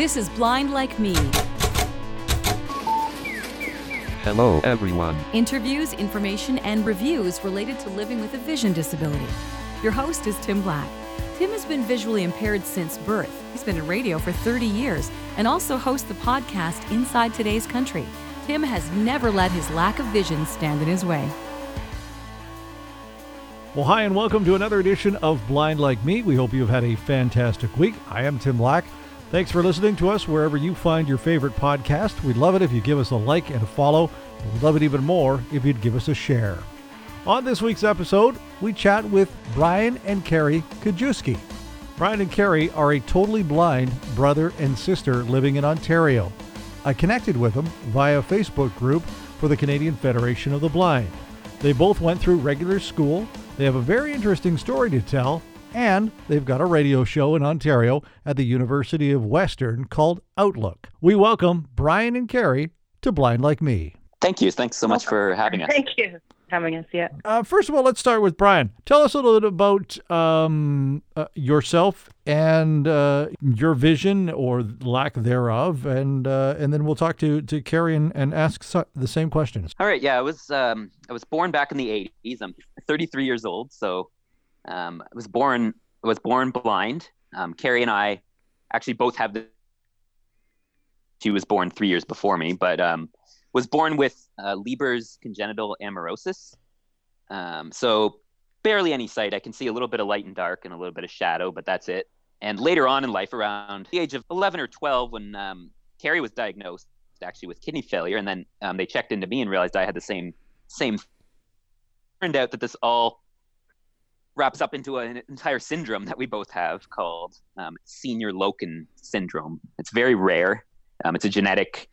This is Blind Like Me. Hello, everyone. Interviews, information, and reviews related to living with a vision disability. Your host is Tim Black. Tim has been visually impaired since birth. He's been in radio for 30 years and also hosts the podcast Inside Today's Country. Tim has never let his lack of vision stand in his way. Well, hi, and welcome to another edition of Blind Like Me. We hope you've had a fantastic week. I am Tim Black. Thanks for listening to us wherever you find your favorite podcast. We'd love it if you give us a like and a follow. We'd love it even more if you'd give us a share. On this week's episode, we chat with Brian and Carrie Kajewski. Brian and Carrie are a totally blind brother and sister living in Ontario. I connected with them via a Facebook group for the Canadian Federation of the Blind. They both went through regular school. They have a very interesting story to tell, and they've got a radio show in Ontario at the University of Western called Outlook. We welcome Brian and Carrie to Blind Like Me. Thank you. Thanks so much for having us. Thank you for having us. Yeah. Uh, first of all, let's start with Brian. Tell us a little bit about um, uh, yourself and uh, your vision or lack thereof, and uh, and then we'll talk to to Carrie and, and ask so- the same questions. All right. Yeah, I was um, I was born back in the '80s. I'm 33 years old, so um, was born was born blind. Um, Carrie and I actually both have the. She was born three years before me, but um, was born with uh, Leber's congenital amaurosis. Um, so barely any sight. I can see a little bit of light and dark and a little bit of shadow, but that's it. And later on in life, around the age of 11 or 12, when um, Carrie was diagnosed actually with kidney failure, and then um, they checked into me and realized I had the same same. Turned out that this all wraps up into an entire syndrome that we both have called um, Senior-Loken syndrome. It's very rare. Um, it's a genetic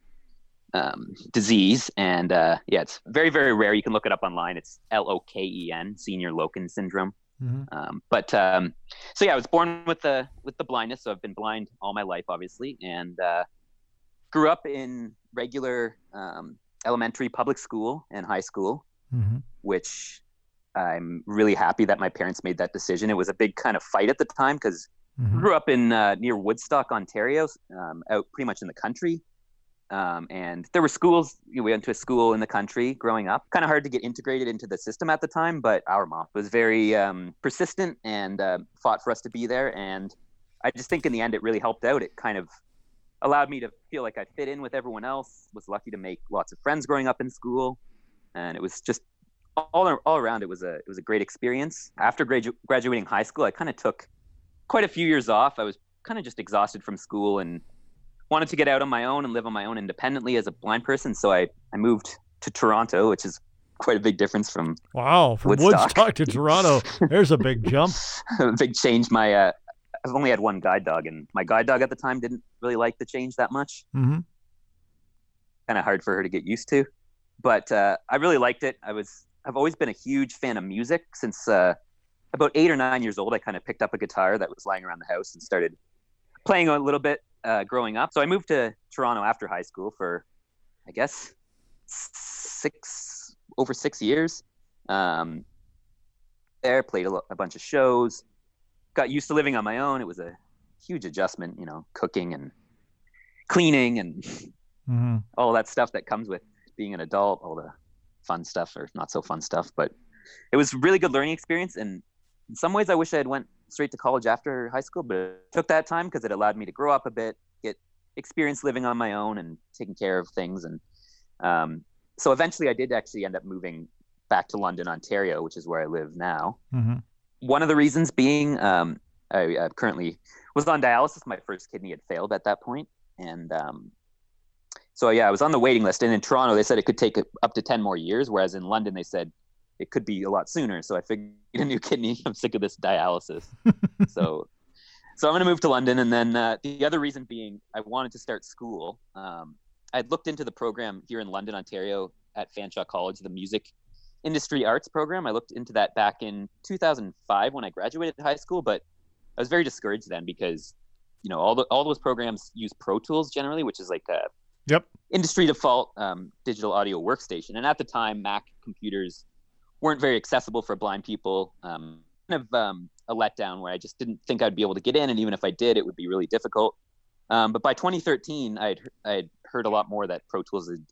um, disease, and uh, yeah, it's very very rare. You can look it up online. It's L O K E N, Senior-Loken syndrome. Mm-hmm. Um, but um, so yeah, I was born with the with the blindness, so I've been blind all my life, obviously, and uh, grew up in regular um, elementary public school and high school, Mm-hmm. which I'm really happy that my parents made that decision. It was a big kind of fight at the time because Mm-hmm. grew up in uh, near Woodstock, Ontario, um, out pretty much in the country. Um, and there were schools. You know, we went to a school in the country growing up. Kind of hard to get integrated into the system at the time, but our mom was very um, persistent and uh, fought for us to be there. And I just think in the end, it really helped out. It kind of allowed me to feel like I fit in with everyone else. Was lucky to make lots of friends growing up in school, and it was just all all around. It was a it was a great experience. After gradu- graduating high school, I kind of took quite a few years off. I was kind of just exhausted from school and wanted to get out on my own and live on my own independently as a blind person. So I, I moved to Toronto, which is quite a big difference from Wow, from Woodstock. Woodstock, to Toronto, there's a big jump. a big change. My uh, I've only had one guide dog, and my guide dog at the time didn't really like the change that much. Mm-hmm. Kind of hard for her to get used to, but uh, I really liked it. I was I've always been a huge fan of music since uh, about eight or nine years old. I kind of picked up a guitar that was lying around the house and started playing a little bit uh, growing up. So I moved to Toronto after high school for, I guess, six over six years. Um, there, played a, lo- a bunch of shows, got used to living on my own. It was a huge adjustment, you know, cooking and cleaning and Mm-hmm. all that stuff that comes with being an adult, all the fun stuff or not so fun stuff. But it was a really good learning experience. And in some ways, I wish I had went straight to college after high school, but it took that time because it allowed me to grow up a bit, get experience living on my own and taking care of things. And um, so eventually, I did actually end up moving back to London, Ontario, which is where I live now. Mm-hmm. One of the reasons being, um, I uh, currently was on dialysis. My first kidney had failed at that point, and um, so yeah, I was on the waiting list. And in Toronto, they said it could take up to ten more years, whereas in London, they said it could be a lot sooner. So I figured a new kidney. I'm sick of this dialysis. so, so I'm going to move to London. And then uh, the other reason being, I wanted to start school. Um, I'd looked into the program here in London, Ontario, at Fanshawe College, the music industry arts program. I looked into that back in 2005 when I graduated high school, but I was very discouraged then because you know all the all those programs use Pro Tools generally, which is like a Yep. industry default um, digital audio workstation. And at the time, Mac computers weren't very accessible for blind people. Um, kind of um, a letdown where I just didn't think I'd be able to get in, and even if I did, it would be really difficult. Um, but by 2013, I'd I'd heard a lot more that Pro Tools had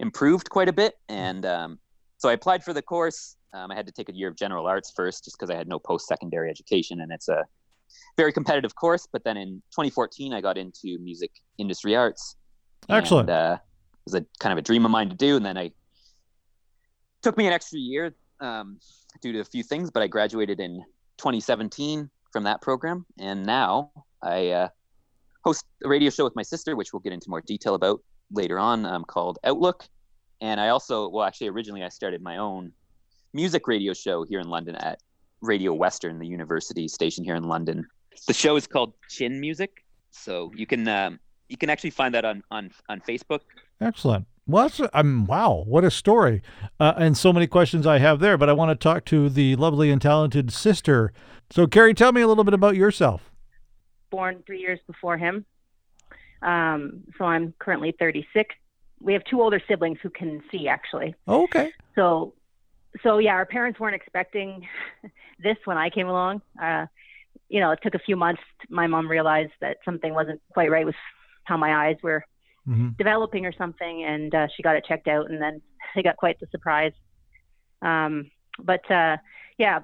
improved quite a bit, and um, so I applied for the course. Um, I had to take a year of general arts first, just because I had no post-secondary education, and it's a very competitive course. But then in 2014, I got into music industry arts. Excellent. And, uh, it was a kind of a dream of mine to do, and then I took me an extra year um, due to a few things, but I graduated in 2017 from that program, and now I uh, host a radio show with my sister, which we'll get into more detail about later on, um, called Outlook. And I also, well, actually, originally I started my own music radio show here in London at Radio Western, the university station here in London. The show is called Chin Music, so you can um, you can actually find that on on on Facebook. Excellent. Well, that's, um, wow, what a story. Uh, and so many questions I have there, but I want to talk to the lovely and talented sister. So, Carrie, tell me a little bit about yourself. Born three years before him. Um, so I'm currently 36. We have two older siblings who can see, actually. Oh, okay. So, so yeah, our parents weren't expecting this when I came along. Uh, you know, it took a few months. My mom realized that something wasn't quite right with how my eyes were hmm developing or something, and uh, she got it checked out, and then they got quite the surprise. Um, but uh, yeah,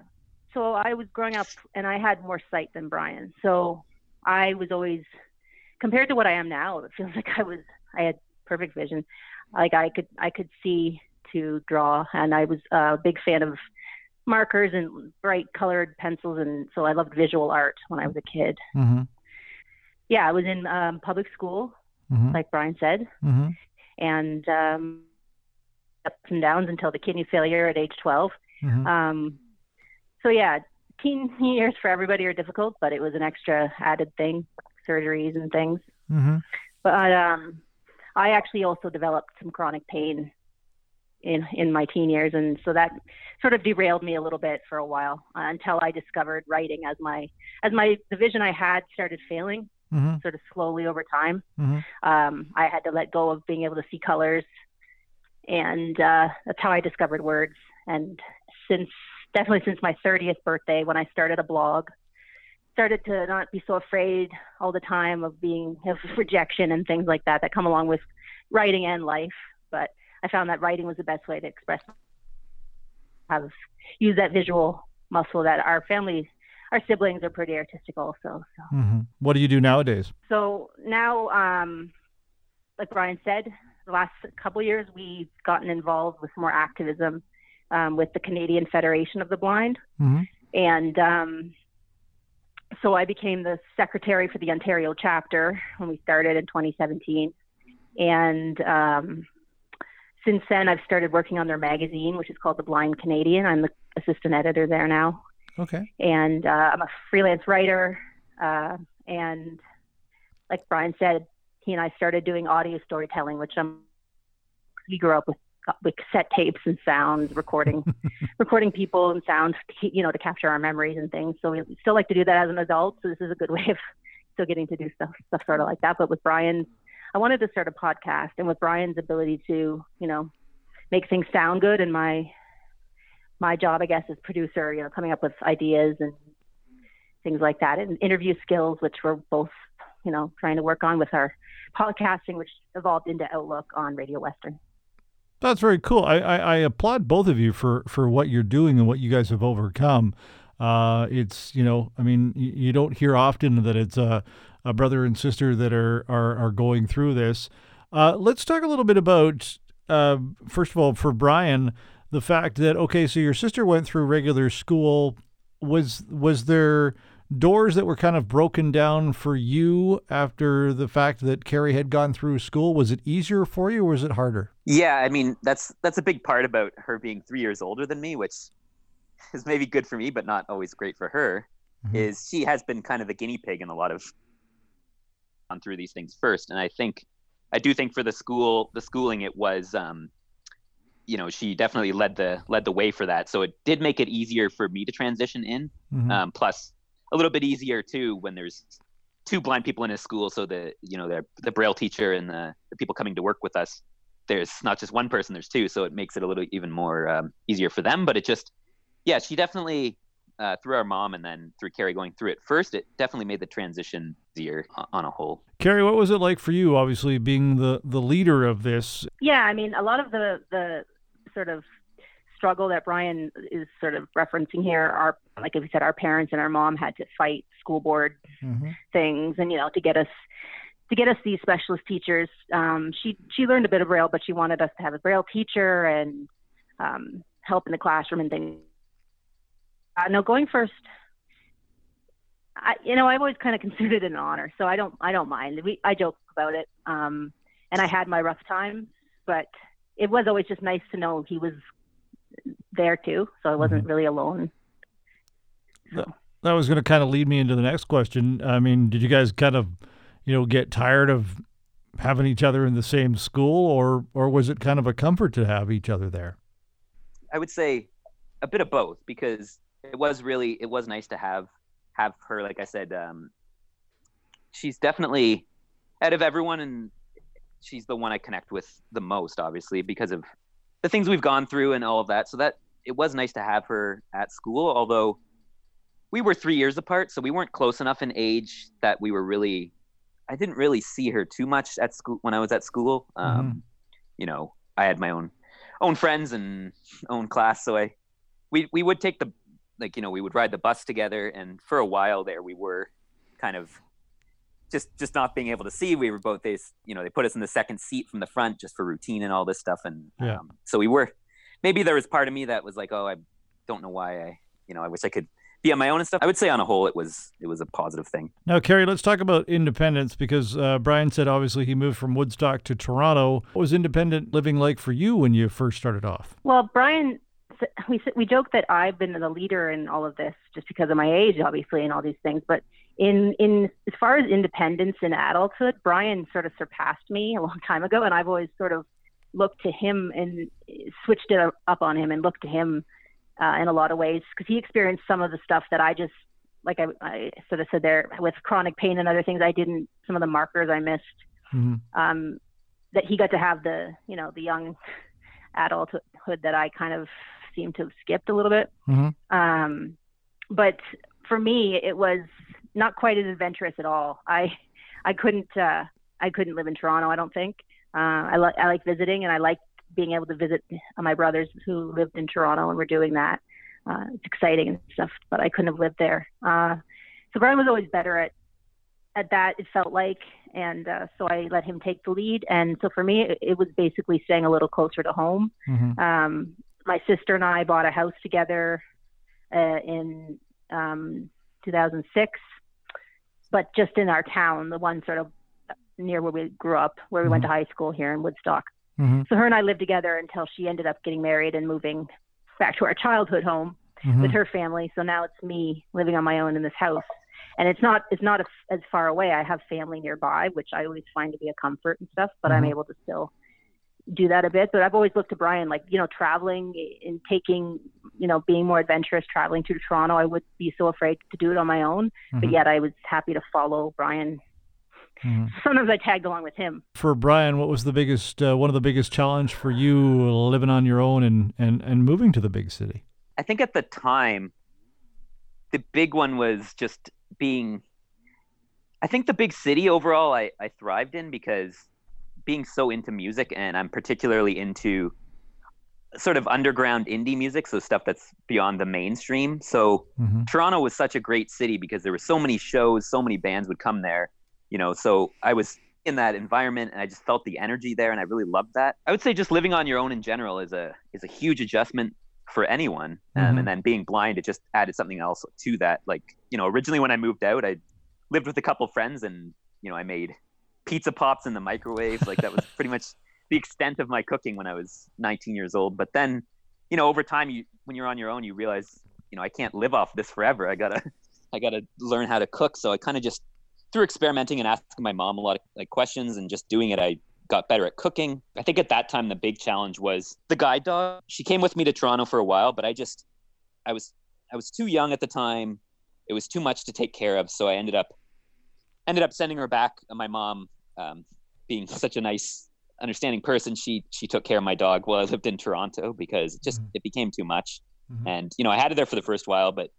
so I was growing up, and I had more sight than Brian, so I was always compared to what I am now. It feels like I was I had perfect vision, like I could I could see to draw, and I was a big fan of markers and bright colored pencils, and so I loved visual art when I was a kid. hmm Yeah, I was in um, public school, hmm like Brian said, hmm and um, ups and downs until the kidney failure at age 12. hmm Um, so yeah, teen years for everybody are difficult, but it was an extra added thing, surgeries and things. hmm But um, I actually also developed some chronic pain in in my teen years, and so that sort of derailed me a little bit for a while uh, until I discovered writing as my as my the vision I had started failing hmm sort of slowly over time hmm um, I had to let go of being able to see colors, and uh, that's how I discovered words. And since definitely since my 30th birthday, when I started a blog, started to not be so afraid all the time of being of rejection and things like that that come along with writing and life. But I found that writing was the best way to express, have use that visual muscle that our family, our siblings are pretty artistic also. So hmm What do you do nowadays? so now, um, like Brian said, the last couple years we've gotten involved with more activism um, with the Canadian Federation of the Blind, hmm and um, so I became the secretary for the Ontario chapter when we started in 2017, and um, since then I've started working on their magazine, which is called The Blind Canadian. I'm the assistant editor there now Okay. and uh, I'm a freelance writer. Uh, and like Brian said, he and I started doing audio storytelling, which I'm. We grew up with with cassette tapes and sounds, recording, recording people and sounds, you know, to capture our memories and things. So we still like to do that as an adult. So this is a good way of still getting to do stuff, stuff sort of like that. But with Brian, I wanted to start a podcast, and with Brian's ability to, you know, make things sound good, and my my job, I guess, as producer, you know, coming up with ideas and things like that, and interview skills, which we're both, you know, trying to work on with our podcasting, which evolved into Outlook on Radio Western. That's very cool. I, I, I applaud both of you for, for what you're doing and what you guys have overcome. Uh, it's you know, I mean, you, you don't hear often that it's a, a brother and sister that are are, are going through this. Uh, let's talk a little bit about uh, first of all for Brian the fact that okay, so your sister went through regular school. Was was there doors that were kind of broken down for you after the fact that Carrie had gone through school? Was it easier for you or was it harder? Yeah, I mean that's that's a big part about her being three years older than me, which is maybe good for me, but not always great for her. Mhm. Is she has been kind of a guinea pig in a lot of gone through these things first, and I think I do think for the school, the schooling, it was, um, you know, she definitely led the led the way for that. So it did make it easier for me to transition in. Mhm. Um, plus, a little bit easier too when there's two blind people in a school, so the you know the the braille teacher and the, the people coming to work with us. There's not just one person, there's two, so it makes it a little even more um, easier for them. But it just, yeah, she definitely uh, through our mom and then through Carrie going through it first, it definitely made the transition easier on a whole. Carrie, what was it like for you? Obviously, being the the leader of this. Yeah, I mean, a lot of the the sort of struggle that Brian is sort of referencing here are, like we said, our parents and our mom had to fight school board Mm-hmm. things, and you know, to get us to get us these specialist teachers. Um, she she learned a bit of Braille, but she wanted us to have a Braille teacher and um, help in the classroom and things. Uh, no, going first. I, you know, I've always kind of considered it an honor, so I don't, I don't mind. We, I joke about it, um, and I had my rough times, but it was always just nice to know he was there too, so I wasn't really alone. That was going to kind of lead me into the next question. I mean, did you guys kind of, you know, get tired of having each other in the same school, or or was it kind of a comfort to have each other there? I would say a bit of both because it was really it was nice to have have her. Like I said, um, she's definitely out of everyone, and she's the one I connect with the most, obviously because of the things we've gone through and all of that. So that it was nice to have her at school, although we were three years apart, so we weren't close enough in age that we were really. I didn't really see her too much at school when I was at school. Um, You know, I had my own own friends and own class, so I we we would take the like you know we would ride the bus together, and for a while there we were kind of just just not being able to see. We were both they you know they put us in the second seat from the front just for routine and all this stuff, and Yeah. um, so we were maybe there was part of me that was like, oh, I don't know why I you know I wish I could be on my own and stuff. I would say on a whole it was it was a positive thing. Now, Carrie, let's talk about independence because uh, Brian said obviously he moved from Woodstock to Toronto. What was independent living like for you when you first started off? Well, Brian, we s- we joke that I've been the leader in all of this just because of my age, obviously, and all these things. But in in as far as independence in adulthood, Brian sort of surpassed me a long time ago, and I've always sort of looked to him and switched it up on him and looked to him uh, in a lot of ways because he experienced some of the stuff that I just like I, I sort of said there with chronic pain and other things I didn't some of the markers I missed Mhm. um, that he got to have the you know the young adulthood that I kind of seemed to have skipped a little bit. Mhm. Um, but for me, it was not quite as adventurous at all. I I couldn't uh, I couldn't live in Toronto. I don't think. Uh, I like I like visiting and I like being able to visit my brothers who lived in Toronto and were doing that. Uh, it's exciting and stuff, but I couldn't have lived there. Uh, so Brian was always better at at that. It felt like, and uh, so I let him take the lead. And so for me, it, it was basically staying a little closer to home. Mhm. Um, my sister and I bought a house together uh, in um, 2006, but just in our town, the one sort of near where we grew up, where we went to high school here in Woodstock. Mhm. So her and I lived together until she ended up getting married and moving back to our childhood home Mhm. with her family. So now it's me living on my own in this house. And it's not it's not as far away. I have family nearby, which I always find to be a comfort and stuff. But I'm Mhm. able to still do that a bit. But I've always looked to Brian, like you know, traveling and taking, you know, being more adventurous, traveling to Toronto. I would be so afraid to do it on my own, but Mhm. yet I was happy to follow Brian. Mhm. Sometimes I tagged along with him. For Brian, what was the biggest uh, one of the biggest challenge for you living on your own and, and, and moving to the big city? I think at the time, the big one was just being. I think the big city overall I, I thrived in because being so into music and I'm particularly into sort of underground indie music, so stuff that's beyond the mainstream. So Mhm. Toronto was such a great city because there were so many shows, so many bands would come there, you know. So I was in that environment and I just felt the energy there and I really loved that. I would say just living on your own in general is a is a huge adjustment for anyone. Um, Mhm. And then being blind, it just added something else to that. Like you know, originally when I moved out, I lived with a couple friends and you know I made pizza pops in the microwave. Like that was pretty much the extent of my cooking when I was 19 years old. But then, you know, over time, you when you're on your own, you realize, you know, I can't live off this forever. I gotta, I gotta learn how to cook. So I kind of just through experimenting and asking my mom a lot of like questions and just doing it, I got better at cooking. I think at that time the big challenge was the guide dog. She came with me to Toronto for a while, but I just, I was, I was too young at the time. It was too much to take care of, so I ended up, ended up sending her back. My mom, um, being such a nice understanding person she she took care of my dog while i lived in toronto because it just Mhm. it became too much Mhm. and you know i had it there for the first while but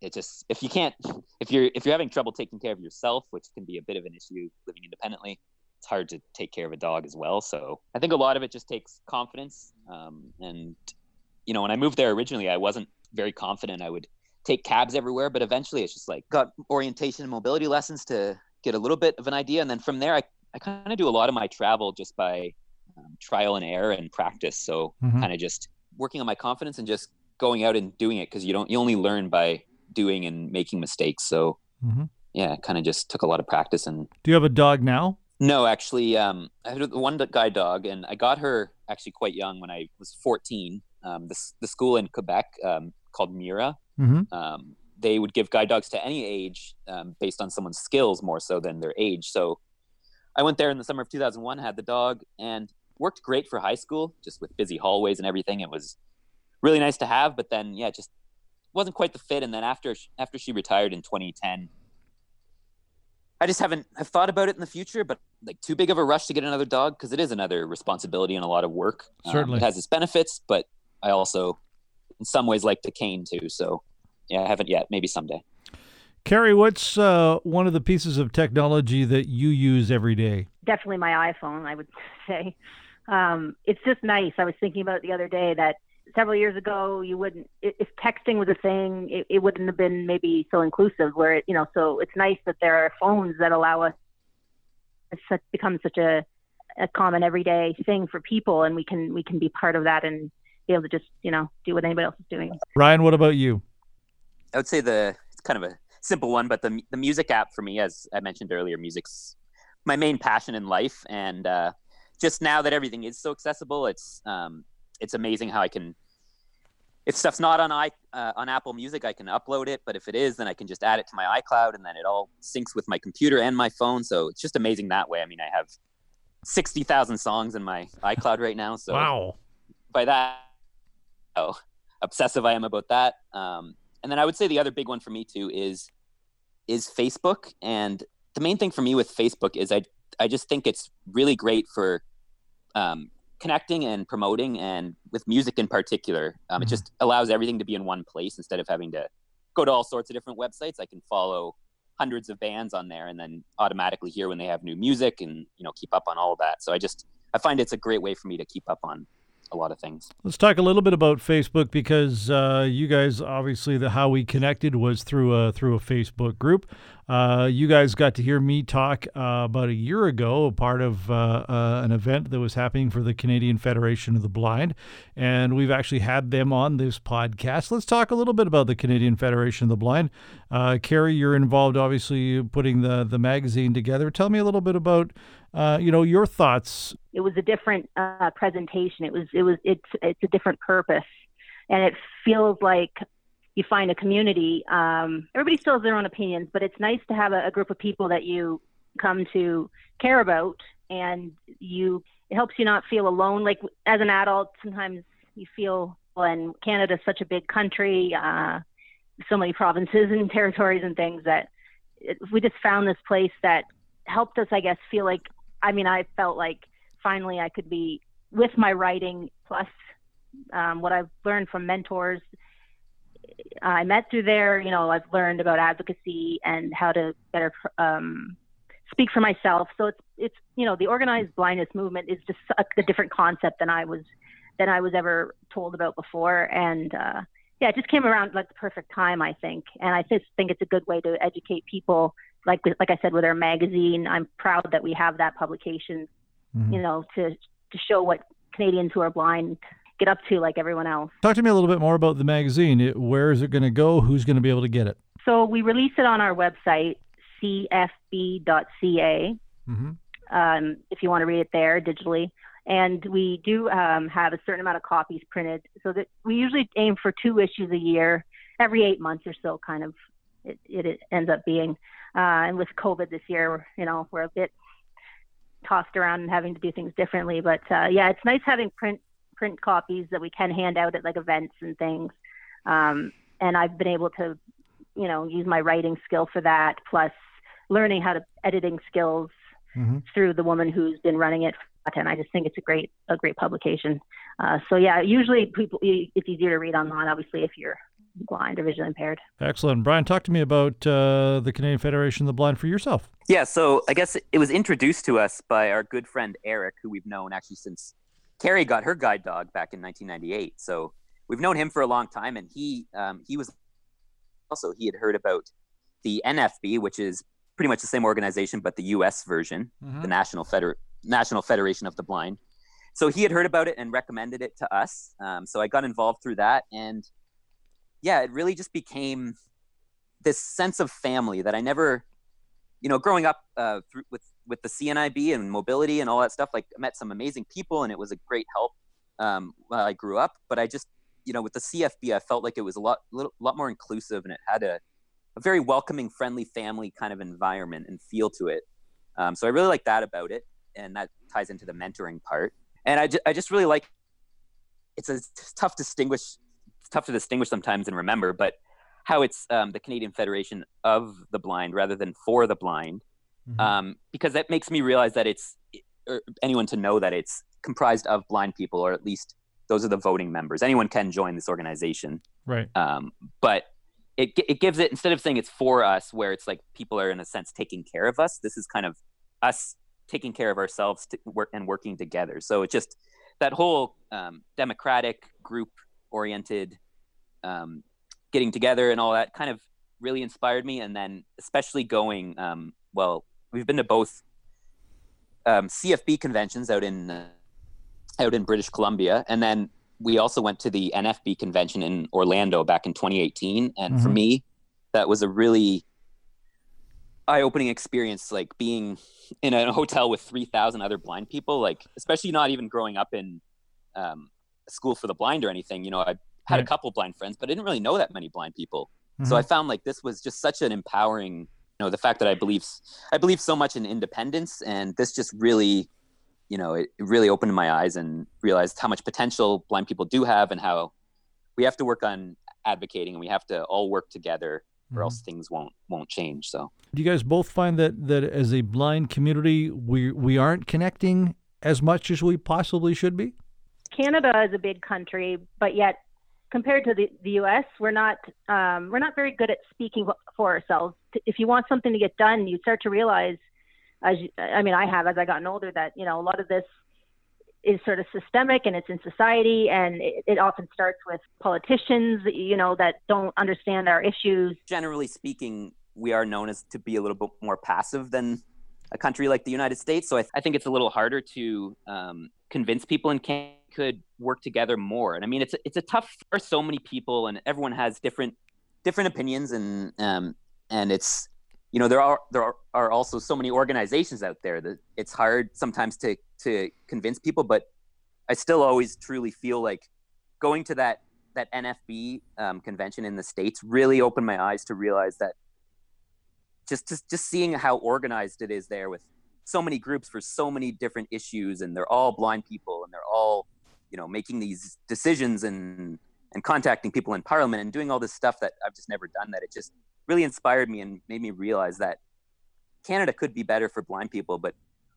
it just if you can't if you're if you're having trouble taking care of yourself, which can be a bit of an issue living independently, it's hard to take care of a dog as well. So I think a lot of it just takes confidence. Um, and you know, when I moved there originally, I wasn't very confident. I would take cabs everywhere, but eventually it's just like got orientation and mobility lessons to get a little bit of an idea, and then from there I I kind of do a lot of my travel just by um, trial and error and practice. So Mhm. kind of just working on my confidence and just going out and doing it because you don't you only learn by doing and making mistakes. So Mhm. yeah, kind of just took a lot of practice and Do you have a dog now? no, actually, um, I had one guide dog, and I got her actually quite young when I was 14. Um, the, the school in Quebec um, called Mira, Mm-hmm. um, they would give guide dogs to any age um, based on someone's skills more so than their age. So I went there in the summer of 2001, had the dog, and worked great for high school, just with busy hallways and everything. It was really nice to have, but then yeah, just wasn't quite the fit. And then after after she retired in 2010, I just haven't I've thought about it in the future, but like too big of a rush to get another dog because it is another responsibility and a lot of work. Um, Certainly. it has its benefits, but I also in some ways like the cane too. So yeah, I haven't yet. Maybe someday. Carrie, what's uh, one of the pieces of technology that you use every day? definitely my iPhone, I would say. Um, it's just nice. I was thinking about it the other day that several years ago, you wouldn't, if texting was a thing, it, it wouldn't have been maybe so inclusive where it, you know, so it's nice that there are phones that allow us, it's such, become such a, a common everyday thing for people and we can, we can be part of that and be able to just, you know, do what anybody else is doing. Brian, what about you? I would say the it's kind of a simple one, but the the music app for me, as I mentioned earlier, music's my main passion in life, and uh, just now that everything is so accessible, it's um, it's amazing how I can. If stuff's not on i uh, on Apple Music, I can upload it, but if it is, then I can just add it to my iCloud, and then it all syncs with my computer and my phone. So it's just amazing that way. I mean, I have sixty thousand songs in my iCloud right now, so wow. by that how obsessive I am about that. Um, and then I would say the other big one for me too is is Facebook. And the main thing for me with Facebook is I I just think it's really great for um, connecting and promoting, and with music in particular, um, it just allows everything to be in one place instead of having to go to all sorts of different websites. I can follow hundreds of bands on there and then automatically hear when they have new music and you know keep up on all of that. So I just I find it's a great way for me to keep up on a lot of things. Let's talk a little bit about Facebook because uh, you guys obviously the how we connected was through a through a Facebook group. Uh, you guys got to hear me talk uh, about a year ago, a part of uh, uh, an event that was happening for the Canadian Federation of the Blind, and we've actually had them on this podcast. Let's talk a little bit about the Canadian Federation of the Blind. Uh, Carrie, you're involved, obviously, putting the the magazine together. Tell me a little bit about uh, you know your thoughts. it was a different uh, presentation. It was it was it's it's a different purpose, and it feels like you find a community. Um, everybody still has their own opinions, but it's nice to have a, a group of people that you come to care about, and you it helps you not feel alone. Like as an adult, sometimes you feel when Canada's such a big country, uh, so many provinces and territories and things that it, we just found this place that helped us, I guess, feel like. I mean, I felt like finally I could be with my writing plus um, what I've learned from mentors I met through there. You know, I've learned about advocacy and how to better um, speak for myself. So it's it's you know the organized blindness movement is just a, a different concept than I was than I was ever told about before. And uh, yeah, it just came around like the perfect time, I think. And I just think it's a good way to educate people. Like like I said with our magazine, I'm proud that we have that publication Mhm. you know, to to show what Canadians who are blind get up to like everyone else. Talk to me a little bit more about the magazine. It, where is it going to go? Who's going to be able to get it? So we release it on our website, cfb.ca, Mm-hmm. um, if you want to read it there digitally. And we do um, have a certain amount of copies printed, so that we usually aim for two issues a year, every eight months or so, kind of. It, it ends up being, uh, and with COVID this year, you know, we're a bit tossed around and having to do things differently. But uh, yeah, it's nice having print print copies that we can hand out at like events and things. Um, and I've been able to, you know, use my writing skill for that, plus learning how to editing skills Mhm. through the woman who's been running it. And I just think it's a great a great publication. Uh, so yeah, usually people it's easier to read online, obviously, if you're blind or visually impaired. Excellent. Brian, talk to me about uh, the Canadian Federation of the Blind for yourself. Yeah, so I guess it was introduced to us by our good friend Eric, who we've known actually since Carrie got her guide dog back in 1998. So we've known him for a long time, and he um, he was also he had heard about the NFB, which is pretty much the same organization but the U.S. version, Mhm. the National Feder- National Federation of the Blind. So he had heard about it and recommended it to us. Um, so I got involved through that, and yeah, it really just became this sense of family that I never, you know, growing up uh, through, with with the CNIB and mobility and all that stuff. Like I met some amazing people, and it was a great help um, while I grew up. But I just, you know, with the CFB, I felt like it was a lot, little, lot more inclusive, and it had a, a very welcoming, friendly, family kind of environment and feel to it. Um, so I really like that about it, and that ties into the mentoring part. And I, ju- I just really like. It's a tough distinguish. It's tough to distinguish sometimes and remember, but how it's um, the Canadian Federation of the Blind rather than for the blind, Mhm. um, because that makes me realize that it's or anyone to know that it's comprised of blind people, or at least those are the voting members. Anyone can join this organization, right. um, but it it gives it instead of saying it's for us, where it's like people are in a sense taking care of us. This is kind of us taking care of ourselves to work and working together. So it just that whole um, democratic group oriented um, getting together and all that kind of really inspired me. And then especially going um, well we've been to both um, cfb conventions out in uh, out in british columbia. And then we also went to the nfb convention in orlando back in 2018 and for Mhm. me that was a really eye-opening experience like being in a hotel with 3000 other blind people like especially not even growing up in um, school for the blind or anything. You know i had Right. a couple blind friends but i didn't really know that many blind people so i mm-hmm. found like this was just such an empowering you know the fact that i believe i believe so much in independence and this just really you know it, it really opened my eyes and realized how much potential blind people do have and how we have to work on advocating and we have to all work together or else mm-hmm. things won't won't change so Do you guys both find that that as a blind community, we we aren't connecting as much as we possibly should be? Canada is a big country, but yet compared to the, the U.S., we're not um, we're not very good at speaking for ourselves. If you want something to get done, you start to realize, as you, I mean, I have as I gotten older, that you know a lot of this is sort of systemic and it's in society, and it, it often starts with politicians, you know, that don't understand our issues. generally speaking, we are known as to be a little bit more passive than a country like the United States. So I, I think it's a little harder to um, convince people in Canada could work together more. And I mean, it's a, it's a tough. Are so many people, and everyone has different different opinions, and um, and it's you know there are there are, are also so many organizations out there that it's hard sometimes to to convince people. But I still always truly feel like going to that that NFB um, convention in the states really opened my eyes to realize that just just just seeing how organized it is there with so many groups for so many different issues and they're all blind people and they're all you know making these decisions and and contacting people in parliament and doing all this stuff that I've just never done that it just really inspired me and made me realize that Canada could be better for blind people but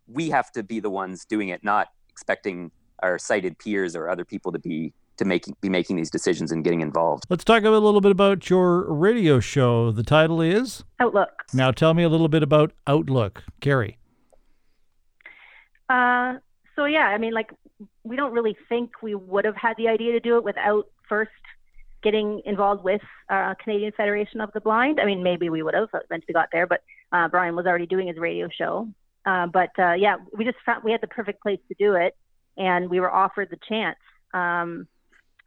we have to be the ones doing it not expecting our sighted peers or other people to be to making be making these decisions and getting involved Let's talk a little bit about your radio show. The title is Outlook. Now tell me a little bit about Outlook. Carrie. Uh, so yeah, I mean, like we don't really think we would have had the idea to do it without first getting involved with uh, Canadian Federation of the Blind. I mean, maybe we would have eventually got there, but uh, Brian was already doing his radio show. Uh, but uh, yeah, we just found we had the perfect place to do it, and we were offered the chance. Um,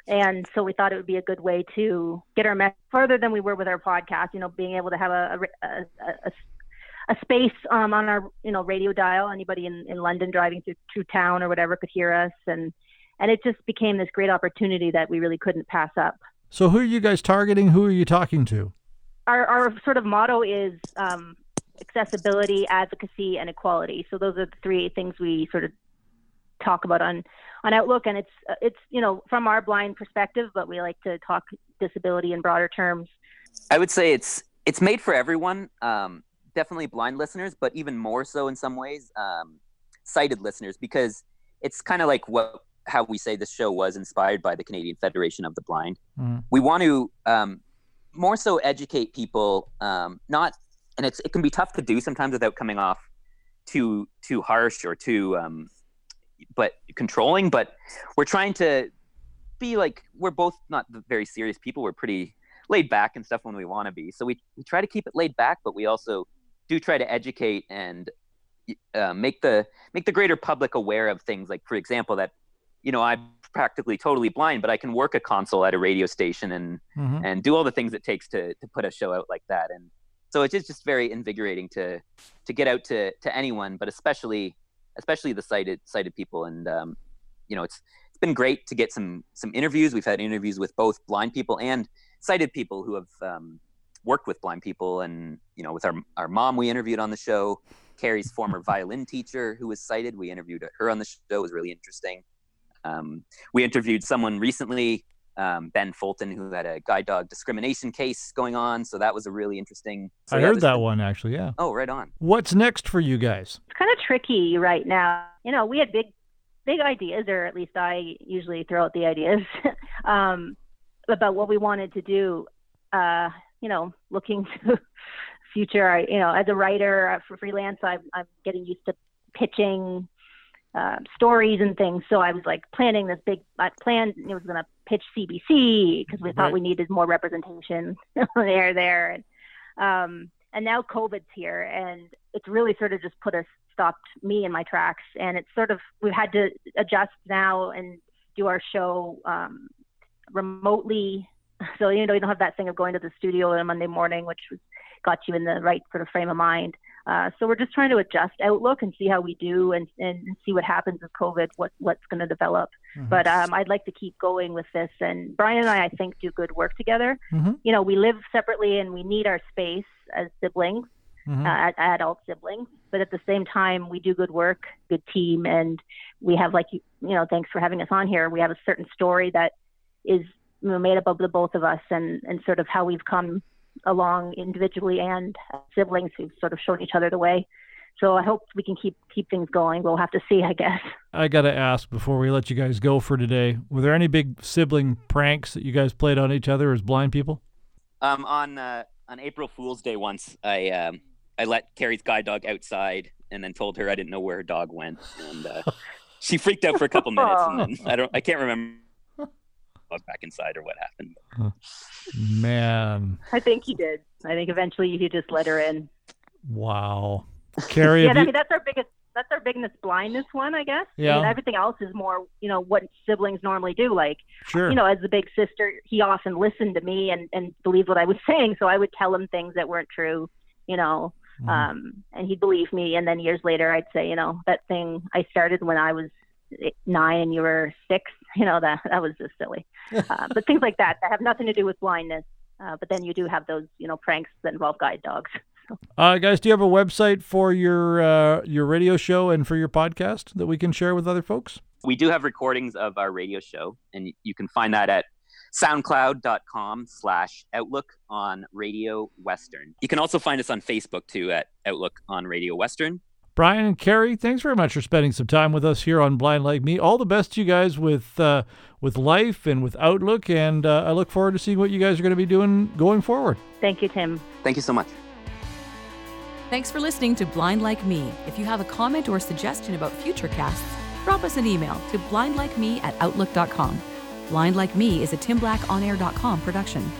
and so we thought it would be a good way to get our message further than we were with our podcast. You know, being able to have a, a, a, a a space um, on our you know radio dial. Anybody in, in London driving through through town or whatever could hear us, and and it just became this great opportunity that we really couldn't pass up. So who are you guys targeting? Who are you talking to? Our our sort of motto is um, accessibility, advocacy, and equality. So those are the three things we sort of talk about on on Outlook, and it's it's you know from our blind perspective, but we like to talk disability in broader terms. I would say it's it's made for everyone. Um, definitely blind listeners, but even more so in some ways, um, sighted listeners, because it's kind of like what how we say this show was inspired by the Canadian Federation of the Blind. Mhm. We want to um, more so educate people, um, not, and it's it can be tough to do sometimes without coming off too too harsh or too, um, but controlling. But we're trying to be like we're both not very serious people. We're pretty laid back and stuff when we want to be. So we we try to keep it laid back, but we also do try to educate and uh, make the make the greater public aware of things like for example that you know i'm practically totally blind but i can work a console at a radio station and Mhm. and do all the things it takes to to put a show out like that. And so it's just, just very invigorating to to get out to to anyone but especially especially the sighted sighted people. And um you know it's it's been great to get some some interviews. We've had interviews with both blind people and sighted people who have um worked with blind people and you know with our our mom we interviewed on the show Carrie's former violin teacher who was sighted. We interviewed her on the show. It was really interesting. Um, we interviewed someone recently, um, Ben Fulton, who had a guide dog discrimination case going on. So that was a really interesting. So I yeah, heard this- that one actually. Yeah. Oh, right on. What's next for you guys? it's kind of tricky right now. You know, we had big, big ideas, or at least I usually throw out the ideas um, about what we wanted to do. Uh, you know, looking to future. I, you know, as a writer uh, for freelance, I'm, I'm getting used to pitching uh, stories and things. So I was like planning this big. I planned it was going to pitch CBC because we Right. thought we needed more representation there, there, and um, and now COVID's here, and it's really sort of just put us stopped me in my tracks, and it's sort of we've had to adjust now and do our show um, remotely. So you know you don't have that thing of going to the studio on a Monday morning, which was, got you in the right sort of frame of mind. Uh, so we're just trying to adjust Outlook and see how we do, and, and see what happens with COVID, what what's going to develop. But um, I'd like to keep going with this. And Brian and I, I think, do good work together. Mhm. You know, we live separately and we need our space as siblings, Mhm. uh, adult siblings. But at the same time, we do good work, good team, and we have like you you know, thanks for having us on here. We have a certain story that is you know, made up of the both of us, and and sort of how we've come along individually and siblings who've sort of shown each other the way. So I hope we can keep keep things going. We'll have to see, I guess. I got to ask before we let you guys go for today. Were there any big sibling pranks that you guys played on each other as blind people? Um, on uh, on April Fool's Day once, I um, I let Carrie's guide dog outside and then told her I didn't know where her dog went, and uh, she freaked out for a couple minutes, and then I don't I can't remember I back inside or what happened. Man, I think he did. I think eventually he just let her in. wow. Carrie, yeah, have I mean that's our biggest that's our biggest blindness one, I guess. I Yeah. mean, everything else is more, you know, what siblings normally do. Like, sure. you know, as the big sister, he often listened to me and and believed what I was saying, so I would tell him things that weren't true, you know, Mhm. um, and he'd believe me. And then years later, I'd say, you know, that thing I started when I was eight- nine and you were six. You know, that that was just silly. uh, but things like that that have nothing to do with blindness. Uh, but then you do have those, you know, pranks that involve guide dogs. Uh, guys, do you have a website for your uh, your radio show and for your podcast that we can share with other folks? We do have recordings of our radio show, and you can find that at soundcloud.com slash outlook on radio western you can also find us on facebook too at outlook on radio western Brian and Carrie, thanks very much for spending some time with us here on Blind Like Me. All the best to you guys with uh, with life and with Outlook, and uh, I look forward to seeing what you guys are going to be doing going forward. Thank you, Tim. thank you so much Thanks for listening to Blind Like Me. If you have a comment or suggestion about future casts, drop us an email to blindlikeme at outlook.com. Blind Like Me is a Tim Black on timblack.onair.com production.